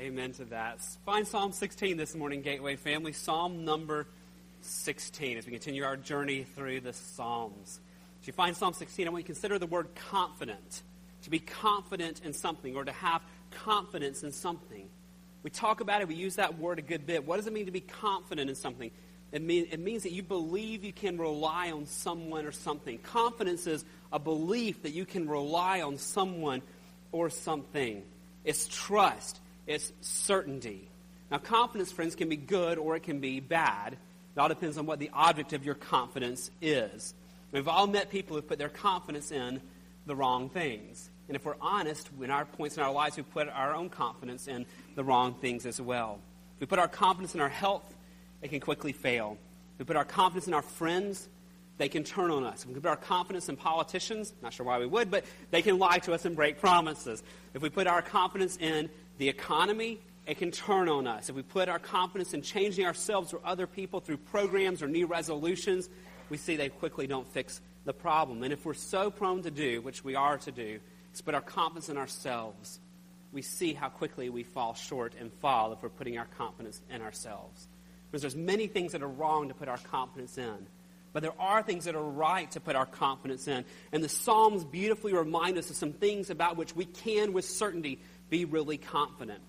Amen to that. Find Psalm 16 this morning, Gateway family. Psalm number 16 as we continue our journey through the Psalms. As you find Psalm 16, I want you to consider the word confident. To be confident in something or to have confidence in something. We talk about it, we use that word a good bit. What does it mean to be confident in something? It, mean, it means that you believe you can rely on someone or something. Confidence is a belief that you can rely on someone or something. It's trust. It's certainty. Now, confidence, friends, can be good or it can be bad. It all depends on what the object of your confidence is. We've all met people who put their confidence in the wrong things. And if we're honest, in our points in our lives, we put our own confidence in the wrong things as well. If we put our confidence in our health, it can quickly fail. If we put our confidence in our friends, they can turn on us. If we put our confidence in politicians, not sure why we would, but they can lie to us and break promises. If we put our confidence in the economy, it can turn on us. If we put our confidence in changing ourselves or other people through programs or new resolutions, we see they quickly don't fix the problem. And if we're so prone to do, which we are to do, is put our confidence in ourselves, we see how quickly we fall short and fall if we're putting our confidence in ourselves. Because there's many things that are wrong to put our confidence in. But there are things that are right to put our confidence in. And the Psalms beautifully remind us of some things about which we can, with certainty, be really confident.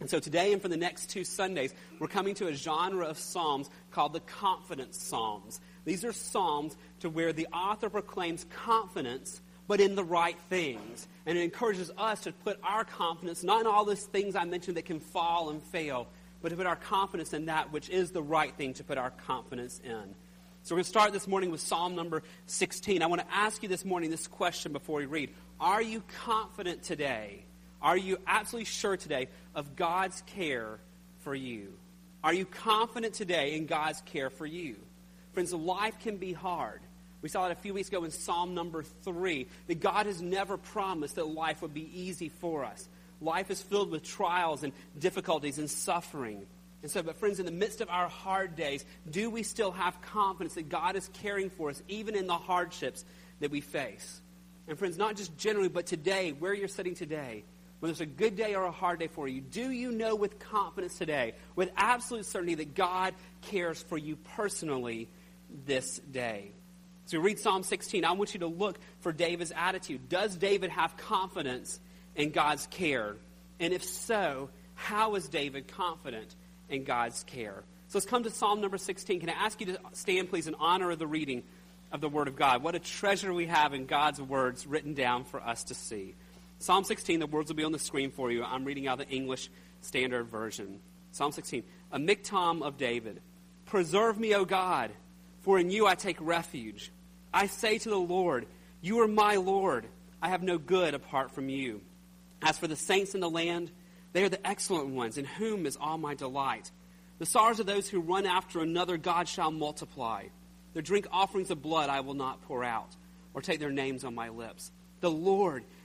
And so today and for the next two Sundays, we're coming to a genre of Psalms called the Confidence Psalms. These are Psalms to where the author proclaims confidence, but in the right things. And it encourages us to put our confidence not in all those things I mentioned that can fall and fail, but to put our confidence in that which is the right thing to put our confidence in. So we're going to start this morning with Psalm number 16. I want to ask you this morning this question before we read. Are you confident today? Are you absolutely sure today of God's care for you? Are you confident today in God's care for you? Friends, life can be hard. We saw it a few weeks ago in Psalm number 3 that God has never promised that life would be easy for us. Life is filled with trials and difficulties and suffering. And so, but friends, in the midst of our hard days, do we still have confidence that God is caring for us, even in the hardships that we face? And friends, not just generally, but today, where you're sitting today, whether it's a good day or a hard day for you, do you know with confidence today, with absolute certainty, that God cares for you personally this day? So we read Psalm 16. I want you to look for David's attitude. Does David have confidence in God's care? And if so, how is David confident in God's care. So let's come to Psalm number 16. Can I ask you to stand, please, in honor of the reading of the Word of God? What a treasure we have in God's words written down for us to see. Psalm 16, the words will be on the screen for you. I'm reading out the English Standard Version. Psalm 16, a miktam of David. Preserve me, O God, for in you I take refuge. I say to the Lord, You are my Lord. I have no good apart from you. As for the saints in the land, they are the excellent ones, in whom is all my delight. The sorrows of those who run after another God shall multiply. Their drink offerings of blood I will not pour out, or take their names on my lips. The Lord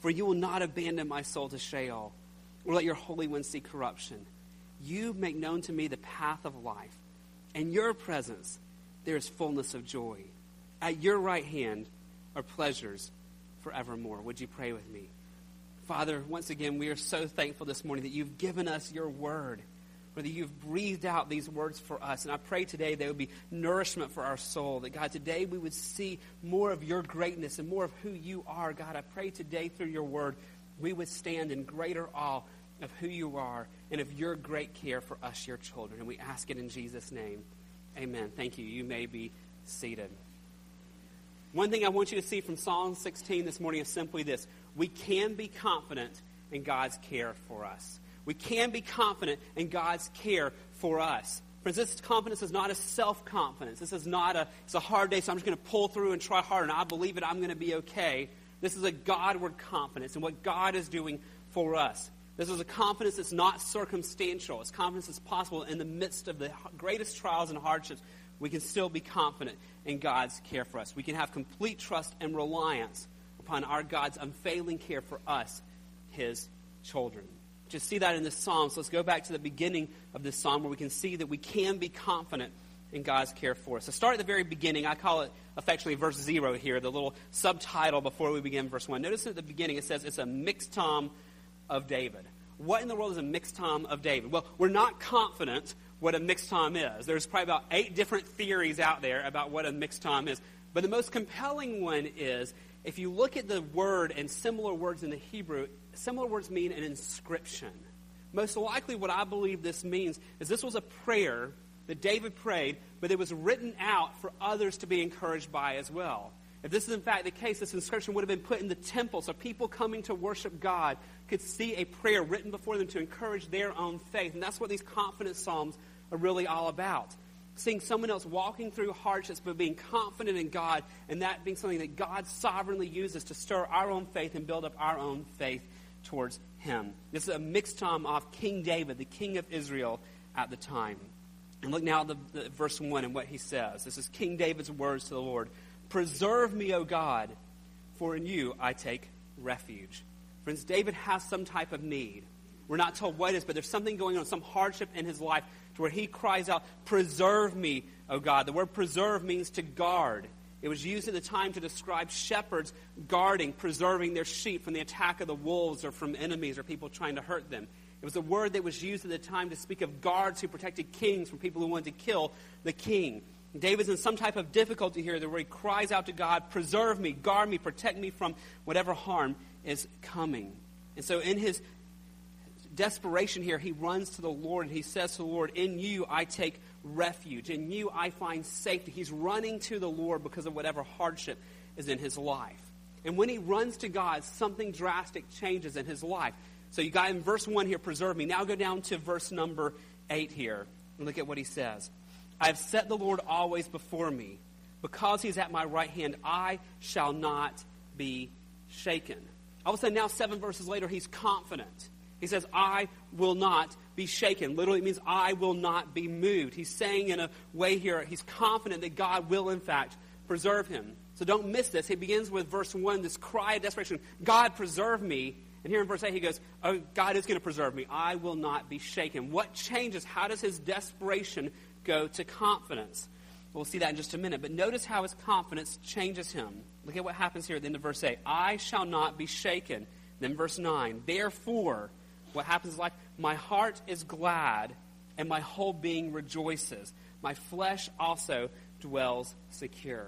For you will not abandon my soul to Sheol, or let your Holy One see corruption. You make known to me the path of life. In your presence there is fullness of joy. At your right hand are pleasures forevermore. Would you pray with me? Father, once again, we are so thankful this morning that you've given us your word, whether you've breathed out these words for us. And I pray today they would be nourishment for our soul, that God, today we would see more of your greatness and more of who you are. God, I pray today through your word we would stand in greater awe of who you are and of your great care for us, your children. And we ask it in Jesus' name. Amen. Thank you. You may be seated. One thing I want you to see from Psalm 16 this morning is simply this we can be confident in God's care for us. We can be confident in God's care for us. Friends, this confidence is not a self confidence. This is not a, it's a hard day, so I'm just going to pull through and try hard, and I believe it, I'm going to be okay. This is a Godward confidence in what God is doing for us. This is a confidence that's not circumstantial. It's confidence that's possible in the midst of the greatest trials and hardships. We can still be confident in God's care for us. We can have complete trust and reliance upon our God's unfailing care for us, his children. Just see that in this psalm. So let's go back to the beginning of this psalm where we can see that we can be confident in God's care for us. So start at the very beginning. I call it affectionately verse zero here, the little subtitle before we begin verse one. Notice at the beginning it says it's a miktam of David. What in the world is a miktam of David? Well, we're not confident what a miktam is. There's probably about eight different theories out there about what a miktam is. But the most compelling one is if you look at the word and similar words in the Hebrew, similar words mean an inscription. Most likely, what I believe this means is this was a prayer that David prayed, but it was written out for others to be encouraged by as well. If this is in fact the case, this inscription would have been put in the temple so people coming to worship God could see a prayer written before them to encourage their own faith. And that's what these confidence psalms are really all about. Seeing someone else walking through hardships, but being confident in God, and that being something that God sovereignly uses to stir our own faith and build up our own faith towards Him. This is a michtam of King David, the king of Israel at the time. And look now at the, the, verse 1 and what he says. This is King David's words to the Lord Preserve me, O God, for in you I take refuge. Friends, David has some type of need. We're not told what it is, but there's something going on, some hardship in his life to where he cries out, Preserve me, O God. The word preserve means to guard. It was used at the time to describe shepherds guarding, preserving their sheep from the attack of the wolves or from enemies or people trying to hurt them. It was a word that was used at the time to speak of guards who protected kings from people who wanted to kill the king. David's in some type of difficulty here where he cries out to God, Preserve me, guard me, protect me from whatever harm is coming. And so, in his desperation here, he runs to the Lord and he says to the Lord, In you I take refuge. In you I find safety. He's running to the Lord because of whatever hardship is in his life. And when he runs to God, something drastic changes in his life. So you got in verse 1 here, preserve me. Now go down to verse number 8 here and look at what he says. I have set the Lord always before me. Because he's at my right hand, I shall not be shaken. All of a sudden, now seven verses later, he's confident. He says, I will not be shaken. Literally, it means I will not be moved. He's saying in a way here, he's confident that God will, in fact, preserve him. So don't miss this. He begins with verse 1, this cry of desperation God, preserve me. And here in verse 8, he goes, Oh, God is going to preserve me. I will not be shaken. What changes? How does his desperation go to confidence? We'll see that in just a minute. But notice how his confidence changes him. Look at what happens here at the end of verse 8. I shall not be shaken. Then verse 9. Therefore, what happens is like, my heart is glad and my whole being rejoices. My flesh also dwells secure.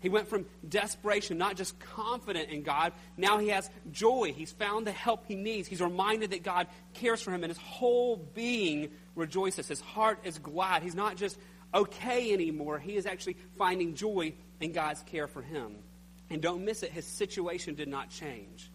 He went from desperation, not just confident in God, now he has joy. He's found the help he needs. He's reminded that God cares for him, and his whole being rejoices. His heart is glad. He's not just okay anymore, he is actually finding joy in God's care for him. And don't miss it, his situation did not change.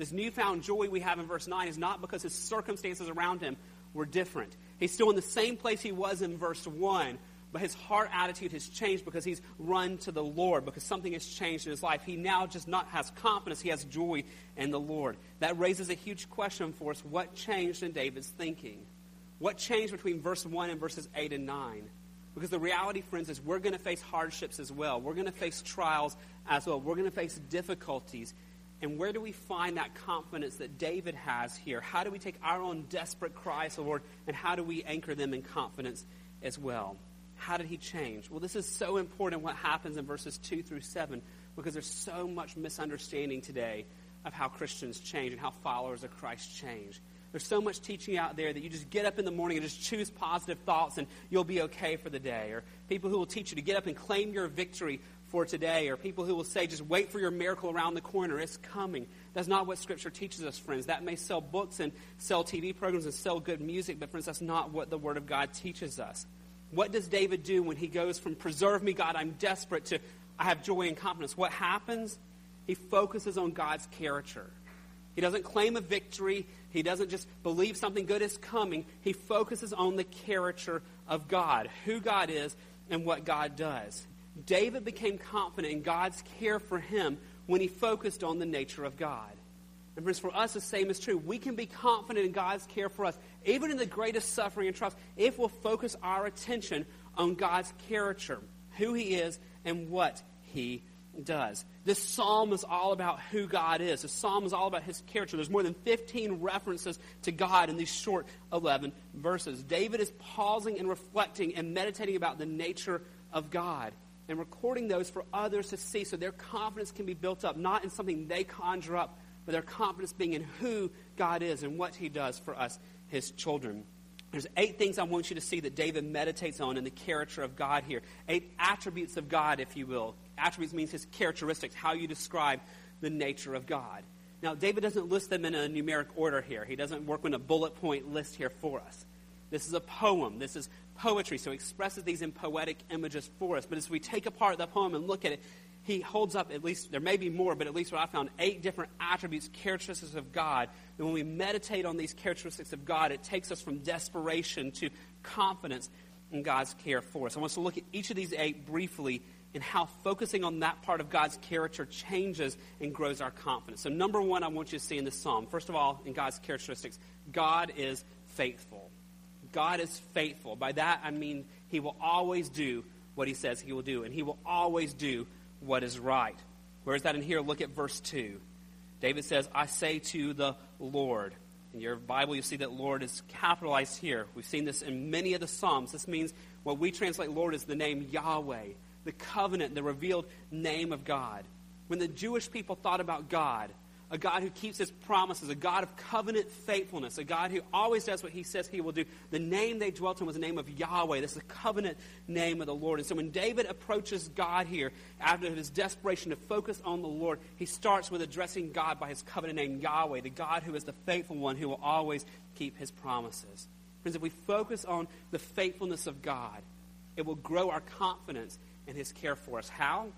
This newfound joy we have in verse 9 is not because his circumstances around him were different. He's still in the same place he was in verse 1, but his heart attitude has changed because he's run to the Lord, because something has changed in his life. He now just not has confidence, he has joy in the Lord. That raises a huge question for us. What changed in David's thinking? What changed between verse 1 and verses 8 and 9? Because the reality, friends, is we're going to face hardships as well. We're going to face trials as well. We're going to face difficulties. And where do we find that confidence that David has here? How do we take our own desperate cries Lord, and how do we anchor them in confidence as well? How did he change? Well, this is so important what happens in verses 2 through 7 because there's so much misunderstanding today of how Christians change and how followers of Christ change. There's so much teaching out there that you just get up in the morning and just choose positive thoughts and you'll be okay for the day. Or people who will teach you to get up and claim your victory for today. Or people who will say, just wait for your miracle around the corner. It's coming. That's not what Scripture teaches us, friends. That may sell books and sell TV programs and sell good music, but, friends, that's not what the Word of God teaches us. What does David do when he goes from preserve me, God, I'm desperate, to I have joy and confidence? What happens? He focuses on God's character. He doesn't claim a victory. He doesn't just believe something good is coming. He focuses on the character of God, who God is, and what God does. David became confident in God's care for him when he focused on the nature of God. And friends, for us, the same is true. We can be confident in God's care for us, even in the greatest suffering and trials, if we'll focus our attention on God's character, who He is, and what He does. This psalm is all about who God is. The psalm is all about his character. There's more than 15 references to God in these short 11 verses. David is pausing and reflecting and meditating about the nature of God and recording those for others to see so their confidence can be built up, not in something they conjure up, but their confidence being in who God is and what he does for us, his children. There's eight things I want you to see that David meditates on in the character of God here. Eight attributes of God, if you will. Attributes means his characteristics, how you describe the nature of God. Now, David doesn't list them in a numeric order here. He doesn't work with a bullet point list here for us. This is a poem. This is poetry, so he expresses these in poetic images for us. But as we take apart the poem and look at it, he holds up at least, there may be more, but at least what I found, eight different attributes, characteristics of God. And when we meditate on these characteristics of God, it takes us from desperation to confidence in God's care for us. I want us to look at each of these eight briefly and how focusing on that part of God's character changes and grows our confidence. So, number one, I want you to see in this psalm, first of all, in God's characteristics, God is faithful. God is faithful. By that, I mean he will always do what he says he will do, and he will always do what is right. Where is that in here? Look at verse 2. David says, I say to the Lord. In your Bible, you see that Lord is capitalized here. We've seen this in many of the Psalms. This means what we translate Lord is the name Yahweh, the covenant, the revealed name of God. When the Jewish people thought about God, a God who keeps his promises, a God of covenant faithfulness, a God who always does what he says he will do. The name they dwelt in was the name of Yahweh. This is the covenant name of the Lord. And so when David approaches God here, after his desperation to focus on the Lord, he starts with addressing God by his covenant name, Yahweh, the God who is the faithful one who will always keep his promises. Friends, if we focus on the faithfulness of God, it will grow our confidence in his care for us. How?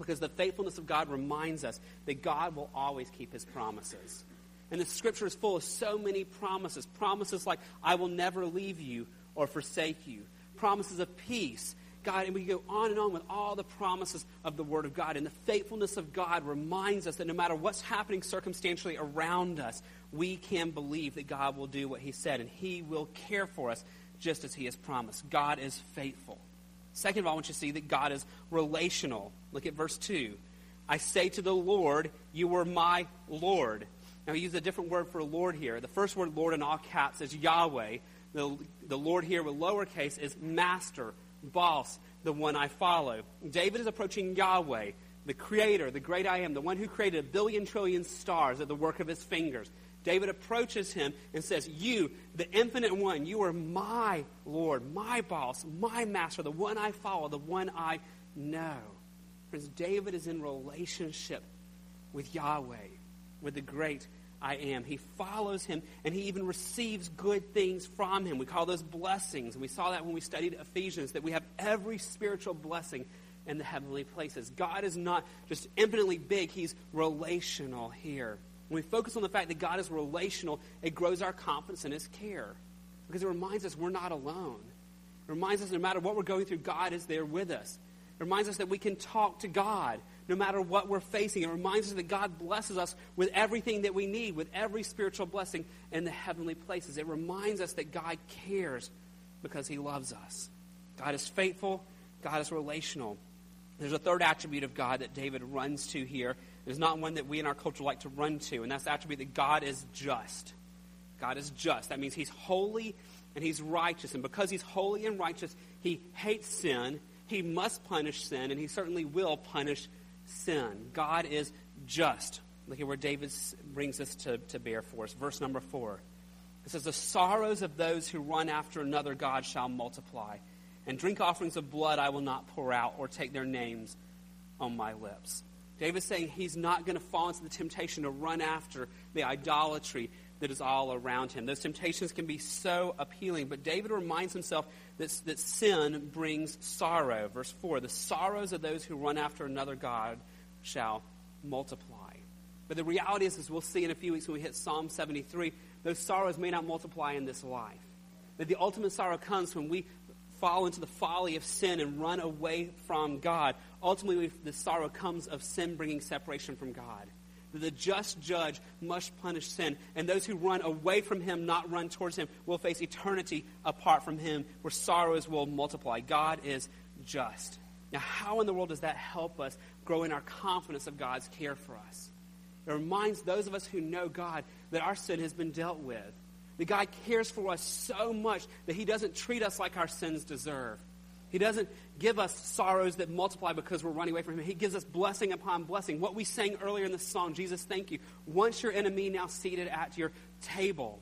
Because the faithfulness of God reminds us that God will always keep his promises. And the scripture is full of so many promises. Promises like, I will never leave you or forsake you. Promises of peace. God, and we go on and on with all the promises of the Word of God. And the faithfulness of God reminds us that no matter what's happening circumstantially around us, we can believe that God will do what He said and He will care for us just as He has promised. God is faithful. Second of all, I want you to see that God is relational. Look at verse 2. I say to the Lord, You are my Lord. Now, he use a different word for Lord here. The first word, Lord, in all caps is Yahweh. The, the Lord here with lowercase is master, boss, the one I follow. David is approaching Yahweh, the creator, the great I am, the one who created a billion trillion stars at the work of his fingers. David approaches him and says, You, the infinite one, you are my Lord, my boss, my master, the one I follow, the one I know. Friends, David is in relationship with Yahweh, with the great I am. He follows him and he even receives good things from him. We call those blessings. And we saw that when we studied Ephesians, that we have every spiritual blessing in the heavenly places. God is not just infinitely big, he's relational here. When we focus on the fact that God is relational, it grows our confidence in His care. Because it reminds us we're not alone. It reminds us no matter what we're going through, God is there with us. It reminds us that we can talk to God no matter what we're facing. It reminds us that God blesses us with everything that we need, with every spiritual blessing in the heavenly places. It reminds us that God cares because He loves us. God is faithful, God is relational. There's a third attribute of God that David runs to here, is not one that we in our culture like to run to, and that's the attribute that God is just. God is just. That means He's holy and He's righteous. And because He's holy and righteous, He hates sin. He must punish sin, and He certainly will punish sin. God is just. Look at where David brings this to, to bear for us. Verse number four. It says, The sorrows of those who run after another God shall multiply, and drink offerings of blood I will not pour out, or take their names on my lips. David's saying he's not going to fall into the temptation to run after the idolatry that is all around him. Those temptations can be so appealing, but David reminds himself that, that sin brings sorrow. Verse 4 The sorrows of those who run after another God shall multiply. But the reality is, as we'll see in a few weeks when we hit Psalm 73, those sorrows may not multiply in this life. That the ultimate sorrow comes when we fall into the folly of sin and run away from God. Ultimately, the sorrow comes of sin bringing separation from God. the just judge must punish sin, and those who run away from him, not run towards him, will face eternity apart from him, where sorrows will multiply. God is just. Now, how in the world does that help us grow in our confidence of God's care for us? It reminds those of us who know God that our sin has been dealt with. That God cares for us so much that He doesn't treat us like our sins deserve. He doesn't give us sorrows that multiply because we're running away from Him. He gives us blessing upon blessing. What we sang earlier in the song, Jesus, thank you. Once your enemy, now seated at your table.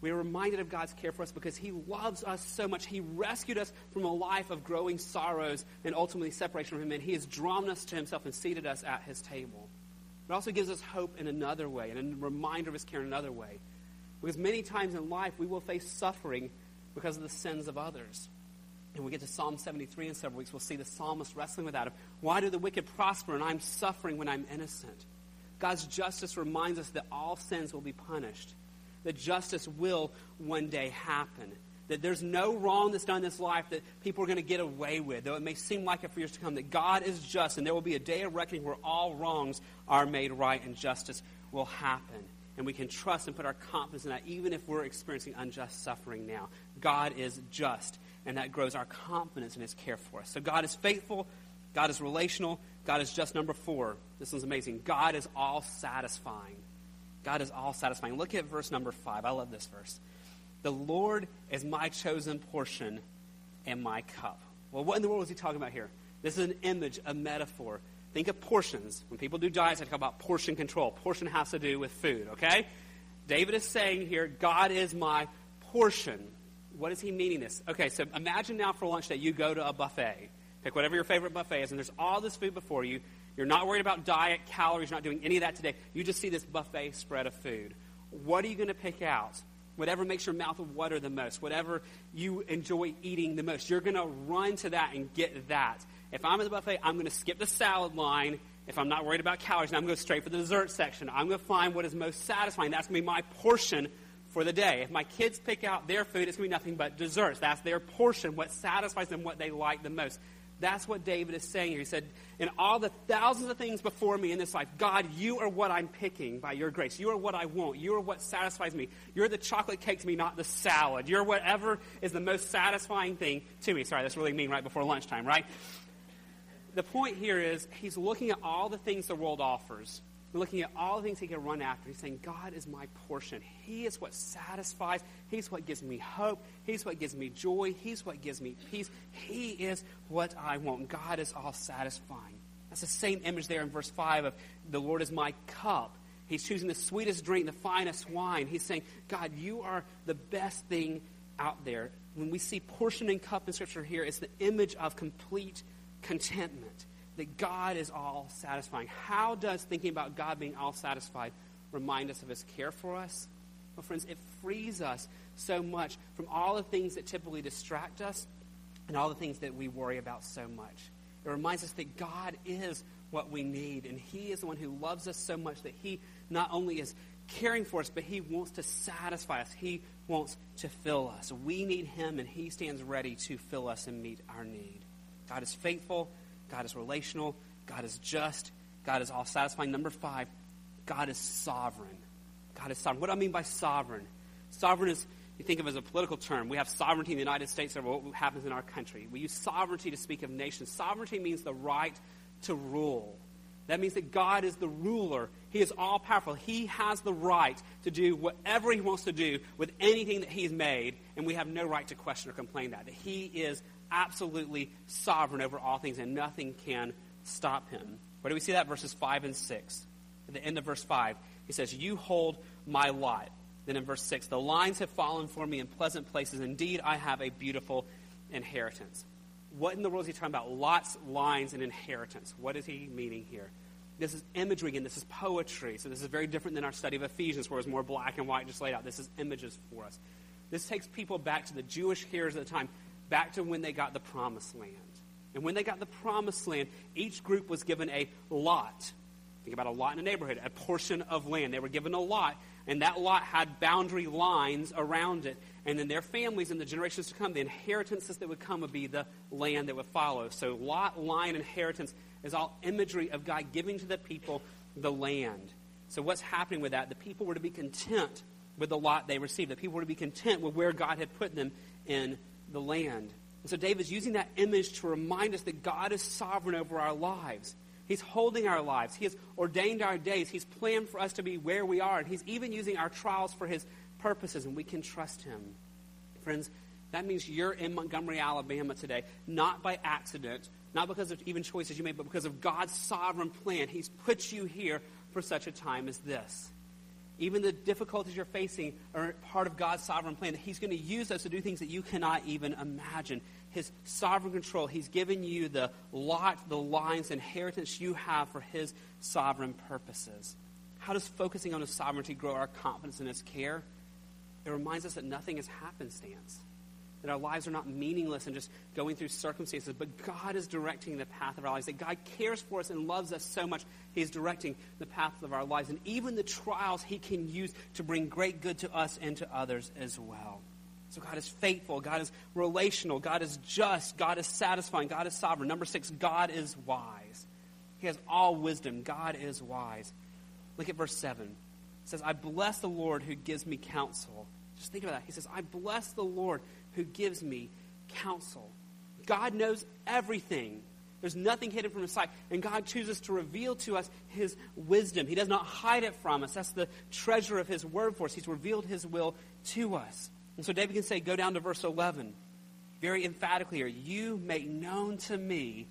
We are reminded of God's care for us because He loves us so much. He rescued us from a life of growing sorrows and ultimately separation from Him, and He has drawn us to Himself and seated us at His table. It also gives us hope in another way and a reminder of His care in another way. Because many times in life we will face suffering because of the sins of others. And we get to Psalm 73 in several weeks, we'll see the psalmist wrestling with that. Why do the wicked prosper and I'm suffering when I'm innocent? God's justice reminds us that all sins will be punished that justice will one day happen. That there's no wrong that's done in this life that people are going to get away with, though it may seem like it for years to come. That God is just, and there will be a day of reckoning where all wrongs are made right and justice will happen. And we can trust and put our confidence in that, even if we're experiencing unjust suffering now. God is just, and that grows our confidence in His care for us. So God is faithful, God is relational, God is just. Number four, this one's amazing. God is all satisfying. God is all satisfying. Look at verse number five. I love this verse. The Lord is my chosen portion and my cup. Well, what in the world is he talking about here? This is an image, a metaphor. Think of portions. When people do diets, they talk about portion control. Portion has to do with food, okay? David is saying here, God is my portion. What is he meaning this? Okay, so imagine now for lunch that you go to a buffet. Pick whatever your favorite buffet is, and there's all this food before you. You're not worried about diet, calories, you're not doing any of that today. You just see this buffet spread of food. What are you going to pick out? Whatever makes your mouth water the most, whatever you enjoy eating the most, you're going to run to that and get that. If I'm at the buffet, I'm going to skip the salad line if I'm not worried about calories, I'm going to go straight for the dessert section. I'm going to find what is most satisfying. That's going to be my portion for the day. If my kids pick out their food, it's going to be nothing but desserts. That's their portion, what satisfies them, what they like the most. That's what David is saying here. He said, In all the thousands of things before me in this life, God, you are what I'm picking by your grace. You are what I want. You are what satisfies me. You're the chocolate cake to me, not the salad. You're whatever is the most satisfying thing to me. Sorry, that's really mean right before lunchtime, right? The point here is he's looking at all the things the world offers looking at all the things he can run after. He's saying, God is my portion. He is what satisfies. He's what gives me hope. He's what gives me joy. He's what gives me peace. He is what I want. God is all satisfying. That's the same image there in verse 5 of the Lord is my cup. He's choosing the sweetest drink, the finest wine. He's saying, God, you are the best thing out there. When we see portion and cup in Scripture here, it's the image of complete contentment that God is all satisfying. How does thinking about God being all satisfied remind us of his care for us? Well, friends, it frees us so much from all the things that typically distract us and all the things that we worry about so much. It reminds us that God is what we need, and He is the one who loves us so much that He not only is caring for us, but He wants to satisfy us. He wants to fill us. We need Him, and He stands ready to fill us and meet our need. God is faithful. God is relational. God is just. God is all satisfying. Number five, God is sovereign. God is sovereign. What do I mean by sovereign? Sovereign is, you think of as a political term. We have sovereignty in the United States over what happens in our country. We use sovereignty to speak of nations. Sovereignty means the right to rule. That means that God is the ruler. He is all powerful. He has the right to do whatever he wants to do with anything that he's made, and we have no right to question or complain that. That he is absolutely sovereign over all things, and nothing can stop him. Where do we see that? Verses 5 and 6. At the end of verse 5, he says, You hold my lot. Then in verse 6, the lines have fallen for me in pleasant places. Indeed, I have a beautiful inheritance. What in the world is he talking about? Lots, lines, and inheritance. What is he meaning here? This is imagery and This is poetry. So this is very different than our study of Ephesians, where it's more black and white just laid out. This is images for us. This takes people back to the Jewish hearers at the time back to when they got the promised land. And when they got the promised land, each group was given a lot. Think about a lot in a neighborhood, a portion of land. They were given a lot, and that lot had boundary lines around it. And then their families and the generations to come, the inheritances that would come would be the land that would follow. So, lot, line, inheritance is all imagery of God giving to the people the land. So, what's happening with that? The people were to be content with the lot they received. The people were to be content with where God had put them in the land. And so, David's using that image to remind us that God is sovereign over our lives. He's holding our lives. He has ordained our days. He's planned for us to be where we are. And He's even using our trials for His purposes, and we can trust Him. Friends, that means you're in Montgomery, Alabama today, not by accident, not because of even choices you made, but because of God's sovereign plan. He's put you here for such a time as this. Even the difficulties you're facing are part of God's sovereign plan. That He's going to use us to do things that you cannot even imagine. His sovereign control, He's given you the lot, the lines, inheritance you have for His sovereign purposes. How does focusing on His sovereignty grow our confidence in His care? It reminds us that nothing is happenstance that our lives are not meaningless and just going through circumstances, but God is directing the path of our lives. That God cares for us and loves us so much, He's directing the path of our lives. And even the trials He can use to bring great good to us and to others as well. So God is faithful, God is relational, God is just, God is satisfying, God is sovereign. Number six, God is wise. He has all wisdom. God is wise. Look at verse 7. It says, I bless the Lord who gives me counsel. Just think about that. He says, I bless the Lord who gives me counsel. God knows everything. There's nothing hidden from his sight. And God chooses to reveal to us his wisdom. He does not hide it from us. That's the treasure of his word for us. He's revealed his will to us. And so David can say, go down to verse 11, very emphatically here, you make known to me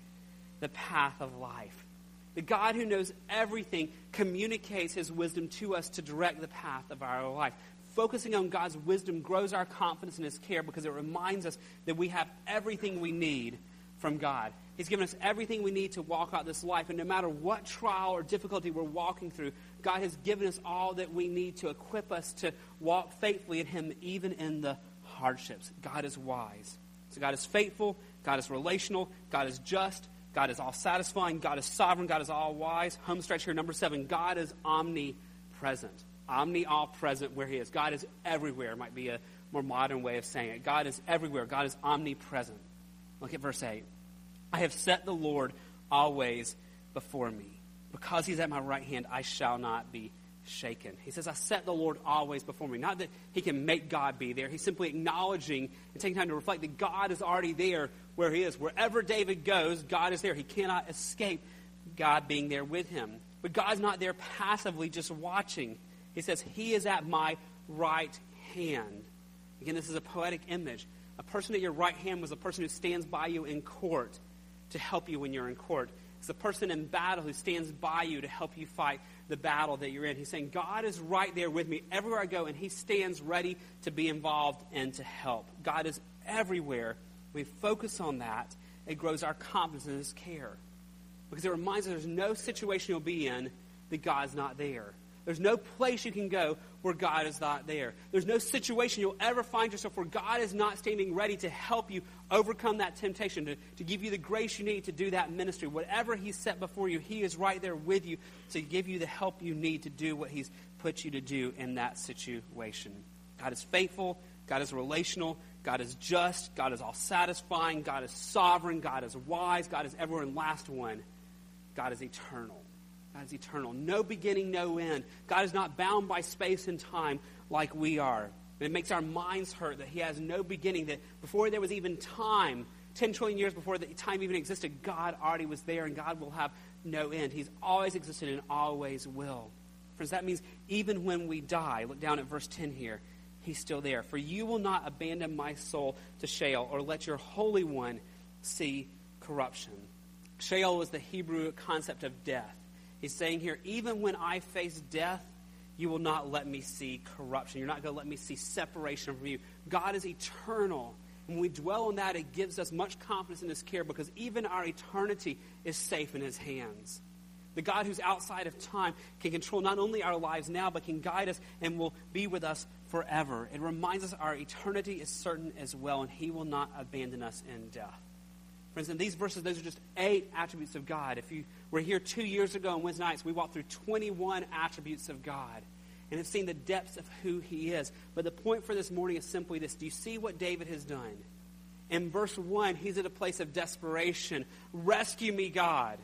the path of life. The God who knows everything communicates his wisdom to us to direct the path of our life focusing on God's wisdom grows our confidence in His care because it reminds us that we have everything we need from God. He's given us everything we need to walk out this life. And no matter what trial or difficulty we're walking through, God has given us all that we need to equip us to walk faithfully in Him, even in the hardships. God is wise. So God is faithful, God is relational, God is just, God is all satisfying, God is sovereign, God is all wise. Home stretch here, number seven God is omnipresent omni all present where he is. God is everywhere, might be a more modern way of saying it. God is everywhere. God is omnipresent. Look at verse 8. I have set the Lord always before me. Because he's at my right hand, I shall not be shaken. He says, I set the Lord always before me. Not that he can make God be there. He's simply acknowledging and taking time to reflect that God is already there where he is. Wherever David goes, God is there. He cannot escape God being there with him. But God's not there passively just watching. He says, He is at my right hand. Again, this is a poetic image. A person at your right hand was a person who stands by you in court to help you when you're in court. It's the person in battle who stands by you to help you fight the battle that you're in. He's saying, God is right there with me everywhere I go, and He stands ready to be involved and to help. God is everywhere. We focus on that, it grows our confidence in His care. Because it reminds us there's no situation you'll be in that God's not there. There's no place you can go where God is not there. There's no situation you'll ever find yourself where God is not standing ready to help you overcome that temptation, to, to give you the grace you need to do that ministry. Whatever He's set before you, He is right there with you to give you the help you need to do what He's put you to do in that situation. God is faithful. God is relational. God is just. God is all satisfying. God is sovereign. God is wise. God is everywhere. And last one, God is eternal. Is eternal. No beginning, no end. God is not bound by space and time like we are. And it makes our minds hurt that He has no beginning, that before there was even time, 10 trillion years before the time even existed, God already was there and God will have no end. He's always existed and always will. Friends, that means even when we die, look down at verse 10 here, He's still there. For you will not abandon my soul to Sheol or let your Holy One see corruption. Sheol was the Hebrew concept of death. He's saying here, even when I face death, you will not let me see corruption. You're not going to let me see separation from you. God is eternal. When we dwell on that, it gives us much confidence in His care because even our eternity is safe in His hands. The God who's outside of time can control not only our lives now, but can guide us and will be with us forever. It reminds us our eternity is certain as well, and He will not abandon us in death. Friends, in these verses, those are just eight attributes of God. If you were here two years ago on Wednesday nights, we walked through 21 attributes of God and have seen the depths of who He is. But the point for this morning is simply this Do you see what David has done? In verse 1, he's at a place of desperation. Rescue me, God.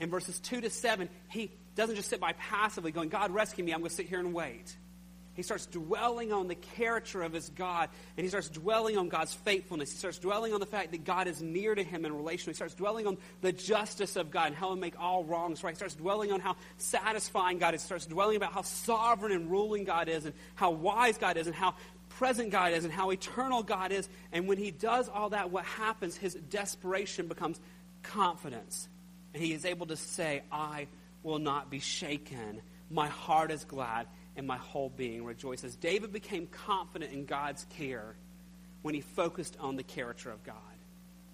In verses 2 to 7, he doesn't just sit by passively going, God, rescue me, I'm going to sit here and wait. He starts dwelling on the character of his God, and he starts dwelling on God's faithfulness. He starts dwelling on the fact that God is near to him in relation. He starts dwelling on the justice of God and how he'll make all wrongs right. He starts dwelling on how satisfying God is. He starts dwelling about how sovereign and ruling God is, and how wise God is, and how present God is, and how eternal God is. And when he does all that, what happens? His desperation becomes confidence. And he is able to say, I will not be shaken. My heart is glad and my whole being rejoices. David became confident in God's care when he focused on the character of God.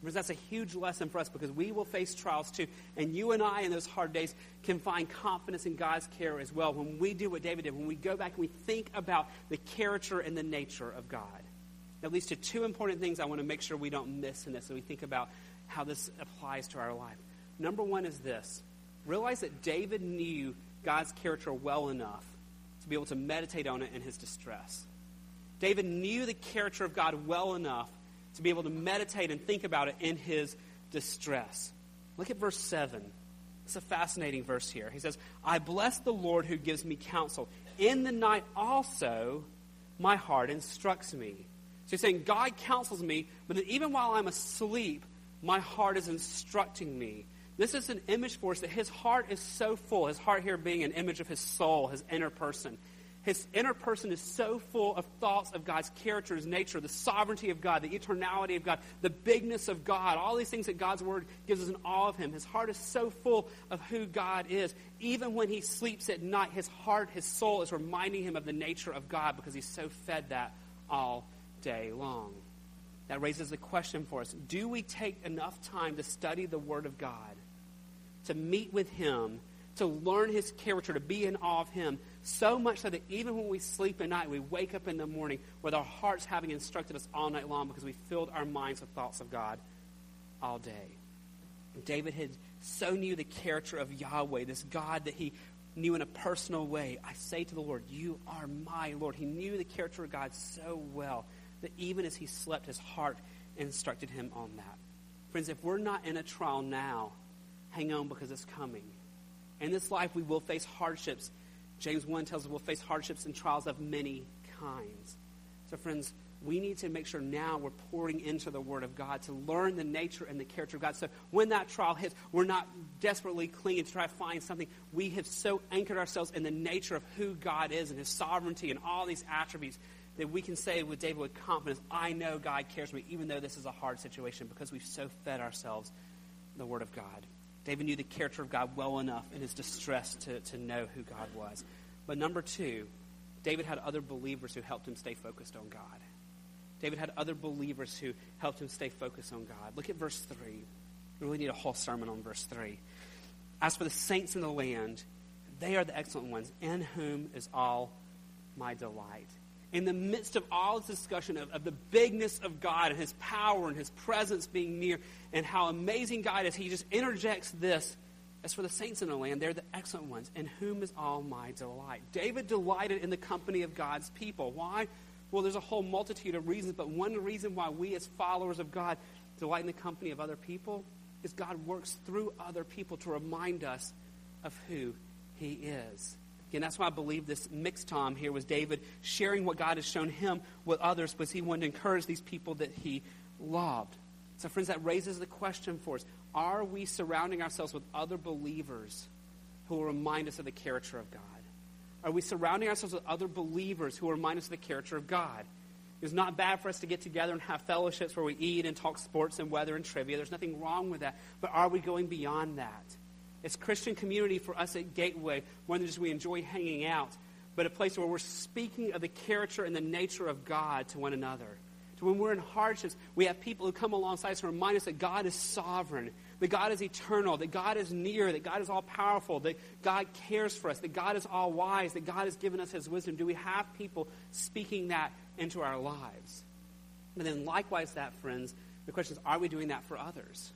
Because that's a huge lesson for us because we will face trials too. And you and I in those hard days can find confidence in God's care as well when we do what David did, when we go back and we think about the character and the nature of God. At least to two important things I want to make sure we don't miss in this as we think about how this applies to our life. Number one is this realize that David knew God's character well enough to be able to meditate on it in his distress. David knew the character of God well enough to be able to meditate and think about it in his distress. Look at verse 7. It's a fascinating verse here. He says, I bless the Lord who gives me counsel. In the night also, my heart instructs me. So he's saying, God counsels me, but even while I'm asleep, my heart is instructing me. This is an image for us that his heart is so full, his heart here being an image of his soul, his inner person. His inner person is so full of thoughts of God's character, his nature, the sovereignty of God, the eternality of God, the bigness of God, all these things that God's word gives us in awe of him. His heart is so full of who God is. Even when he sleeps at night, his heart, his soul is reminding him of the nature of God because he's so fed that all day long. That raises the question for us do we take enough time to study the Word of God? To meet with Him, to learn His character, to be in awe of Him, so much so that even when we sleep at night, we wake up in the morning with our hearts having instructed us all night long because we filled our minds with thoughts of God all day. David had so knew the character of Yahweh, this God that he knew in a personal way. I say to the Lord, You are my Lord. He knew the character of God so well that even as he slept, his heart instructed him on that. Friends, if we're not in a trial now, hang on because it's coming. In this life, we will face hardships. James 1 tells us we'll face hardships and trials of many kinds. So, friends, we need to make sure now we're pouring into the Word of God to learn the nature and the character of God. So when that trial hits, we're not desperately clinging to try to find something. We have so anchored ourselves in the nature of who God is and His sovereignty and all these attributes that we can say with David with confidence, I know God cares for me, even though this is a hard situation, because we've so fed ourselves the Word of God. David knew the character of God well enough in his distress to, to know who God was. But number two, David had other believers who helped him stay focused on God. David had other believers who helped him stay focused on God. Look at verse 3. We really need a whole sermon on verse 3. As for the saints in the land, they are the excellent ones, in whom is all my delight in the midst of all this discussion of, of the bigness of God and his power and his presence being near and how amazing God is, he just interjects this. As for the saints in the land, they're the excellent ones, in whom is all my delight. David delighted in the company of God's people. Why? Well, there's a whole multitude of reasons, but one reason why we as followers of God delight in the company of other people is God works through other people to remind us of who he is. Again, that's why I believe this miktam here was David sharing what God has shown him with others because he wanted to encourage these people that he loved. So, friends, that raises the question for us Are we surrounding ourselves with other believers who will remind us of the character of God? Are we surrounding ourselves with other believers who will remind us of the character of God? It's not bad for us to get together and have fellowships where we eat and talk sports and weather and trivia. There's nothing wrong with that. But are we going beyond that? It's Christian community for us at Gateway, more than just we enjoy hanging out, but a place where we're speaking of the character and the nature of God to one another. So when we're in hardships, we have people who come alongside us and remind us that God is sovereign, that God is eternal, that God is near, that God is all powerful, that God cares for us, that God is all wise, that God has given us his wisdom. Do we have people speaking that into our lives? And then likewise that, friends, the question is, are we doing that for others?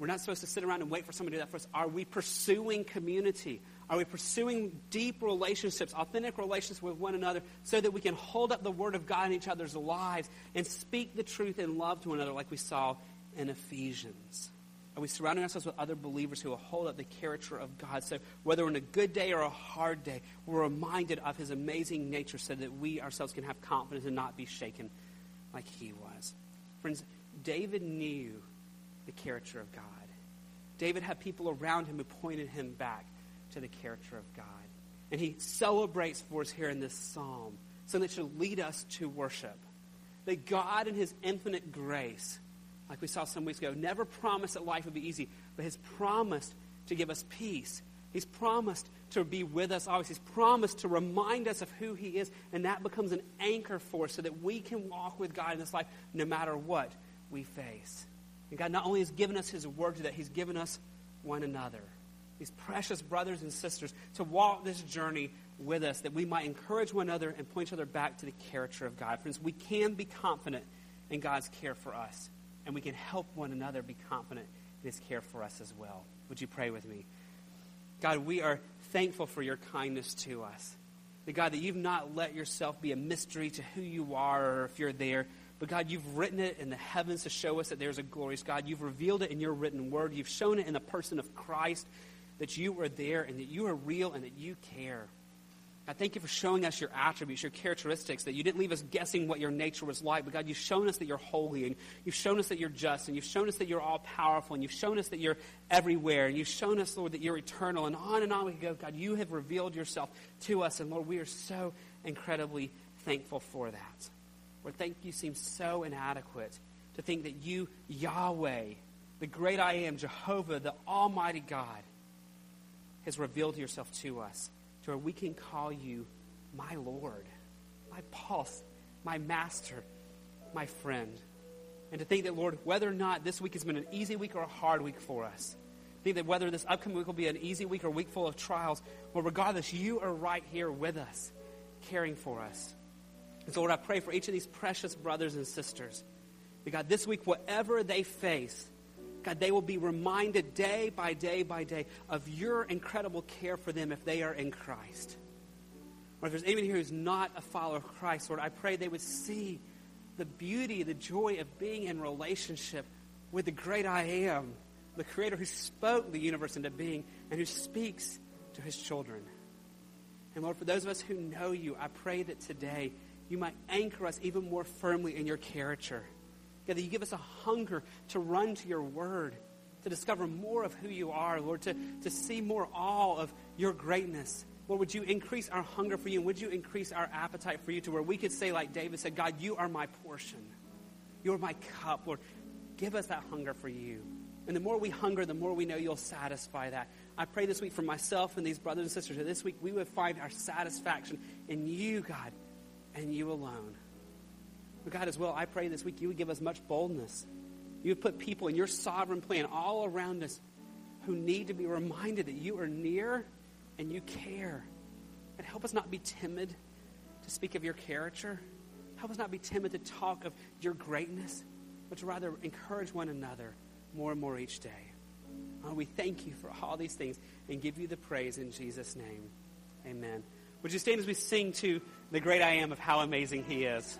We're not supposed to sit around and wait for someone to do that for us. Are we pursuing community? Are we pursuing deep relationships, authentic relationships with one another, so that we can hold up the Word of God in each other's lives and speak the truth in love to one another, like we saw in Ephesians? Are we surrounding ourselves with other believers who will hold up the character of God? So whether on a good day or a hard day, we're reminded of his amazing nature so that we ourselves can have confidence and not be shaken like he was. Friends, David knew the character of God. David had people around him who pointed him back to the character of God. And he celebrates for us here in this psalm something that should lead us to worship. That God, in his infinite grace, like we saw some weeks ago, never promised that life would be easy, but has promised to give us peace. He's promised to be with us always. He's promised to remind us of who He is, and that becomes an anchor for us so that we can walk with God in this life no matter what we face. And God not only has given us His word that, He's given us one another, these precious brothers and sisters, to walk this journey with us that we might encourage one another and point each other back to the character of God. Friends, we can be confident in God's care for us and we can help one another be confident in his care for us as well. Would you pray with me? God, we are thankful for your kindness to us. The God, that you've not let yourself be a mystery to who you are or if you're there. But God, you've written it in the heavens to show us that there's a glorious God. You've revealed it in your written word. You've shown it in the person of Christ that you are there and that you are real and that you care. God, thank you for showing us your attributes, your characteristics, that you didn't leave us guessing what your nature was like. But God, you've shown us that you're holy, and you've shown us that you're just, and you've shown us that you're all powerful, and you've shown us that you're everywhere, and you've shown us, Lord, that you're eternal, and on and on we go. God, you have revealed yourself to us, and Lord, we are so incredibly thankful for that. Lord, thank you seem so inadequate to think that you, Yahweh, the great I am, Jehovah, the Almighty God, has revealed yourself to us to where we can call you my Lord, my boss, my master, my friend. And to think that, Lord, whether or not this week has been an easy week or a hard week for us, think that whether this upcoming week will be an easy week or a week full of trials, well, regardless, you are right here with us, caring for us. And so, Lord, I pray for each of these precious brothers and sisters that, God, this week, whatever they face, God, they will be reminded day by day by day of your incredible care for them if they are in Christ. Or if there's anyone here who's not a follower of Christ, Lord, I pray they would see the beauty, the joy of being in relationship with the great I am, the Creator who spoke the universe into being and who speaks to his children. And Lord, for those of us who know you, I pray that today you might anchor us even more firmly in your character. God, that you give us a hunger to run to your word, to discover more of who you are, Lord, to, to see more all of your greatness. Lord, would you increase our hunger for you? And would you increase our appetite for you to where we could say, like David said, God, you are my portion. You are my cup. Lord, give us that hunger for you. And the more we hunger, the more we know you'll satisfy that. I pray this week for myself and these brothers and sisters that this week we would find our satisfaction in you, God, and you alone. But God, as well, I pray this week you would give us much boldness. You would put people in your sovereign plan all around us who need to be reminded that you are near and you care. And help us not be timid to speak of your character. Help us not be timid to talk of your greatness, but to rather encourage one another more and more each day. Oh, we thank you for all these things and give you the praise in Jesus' name. Amen. Would you stand as we sing to the great I am of how amazing he is?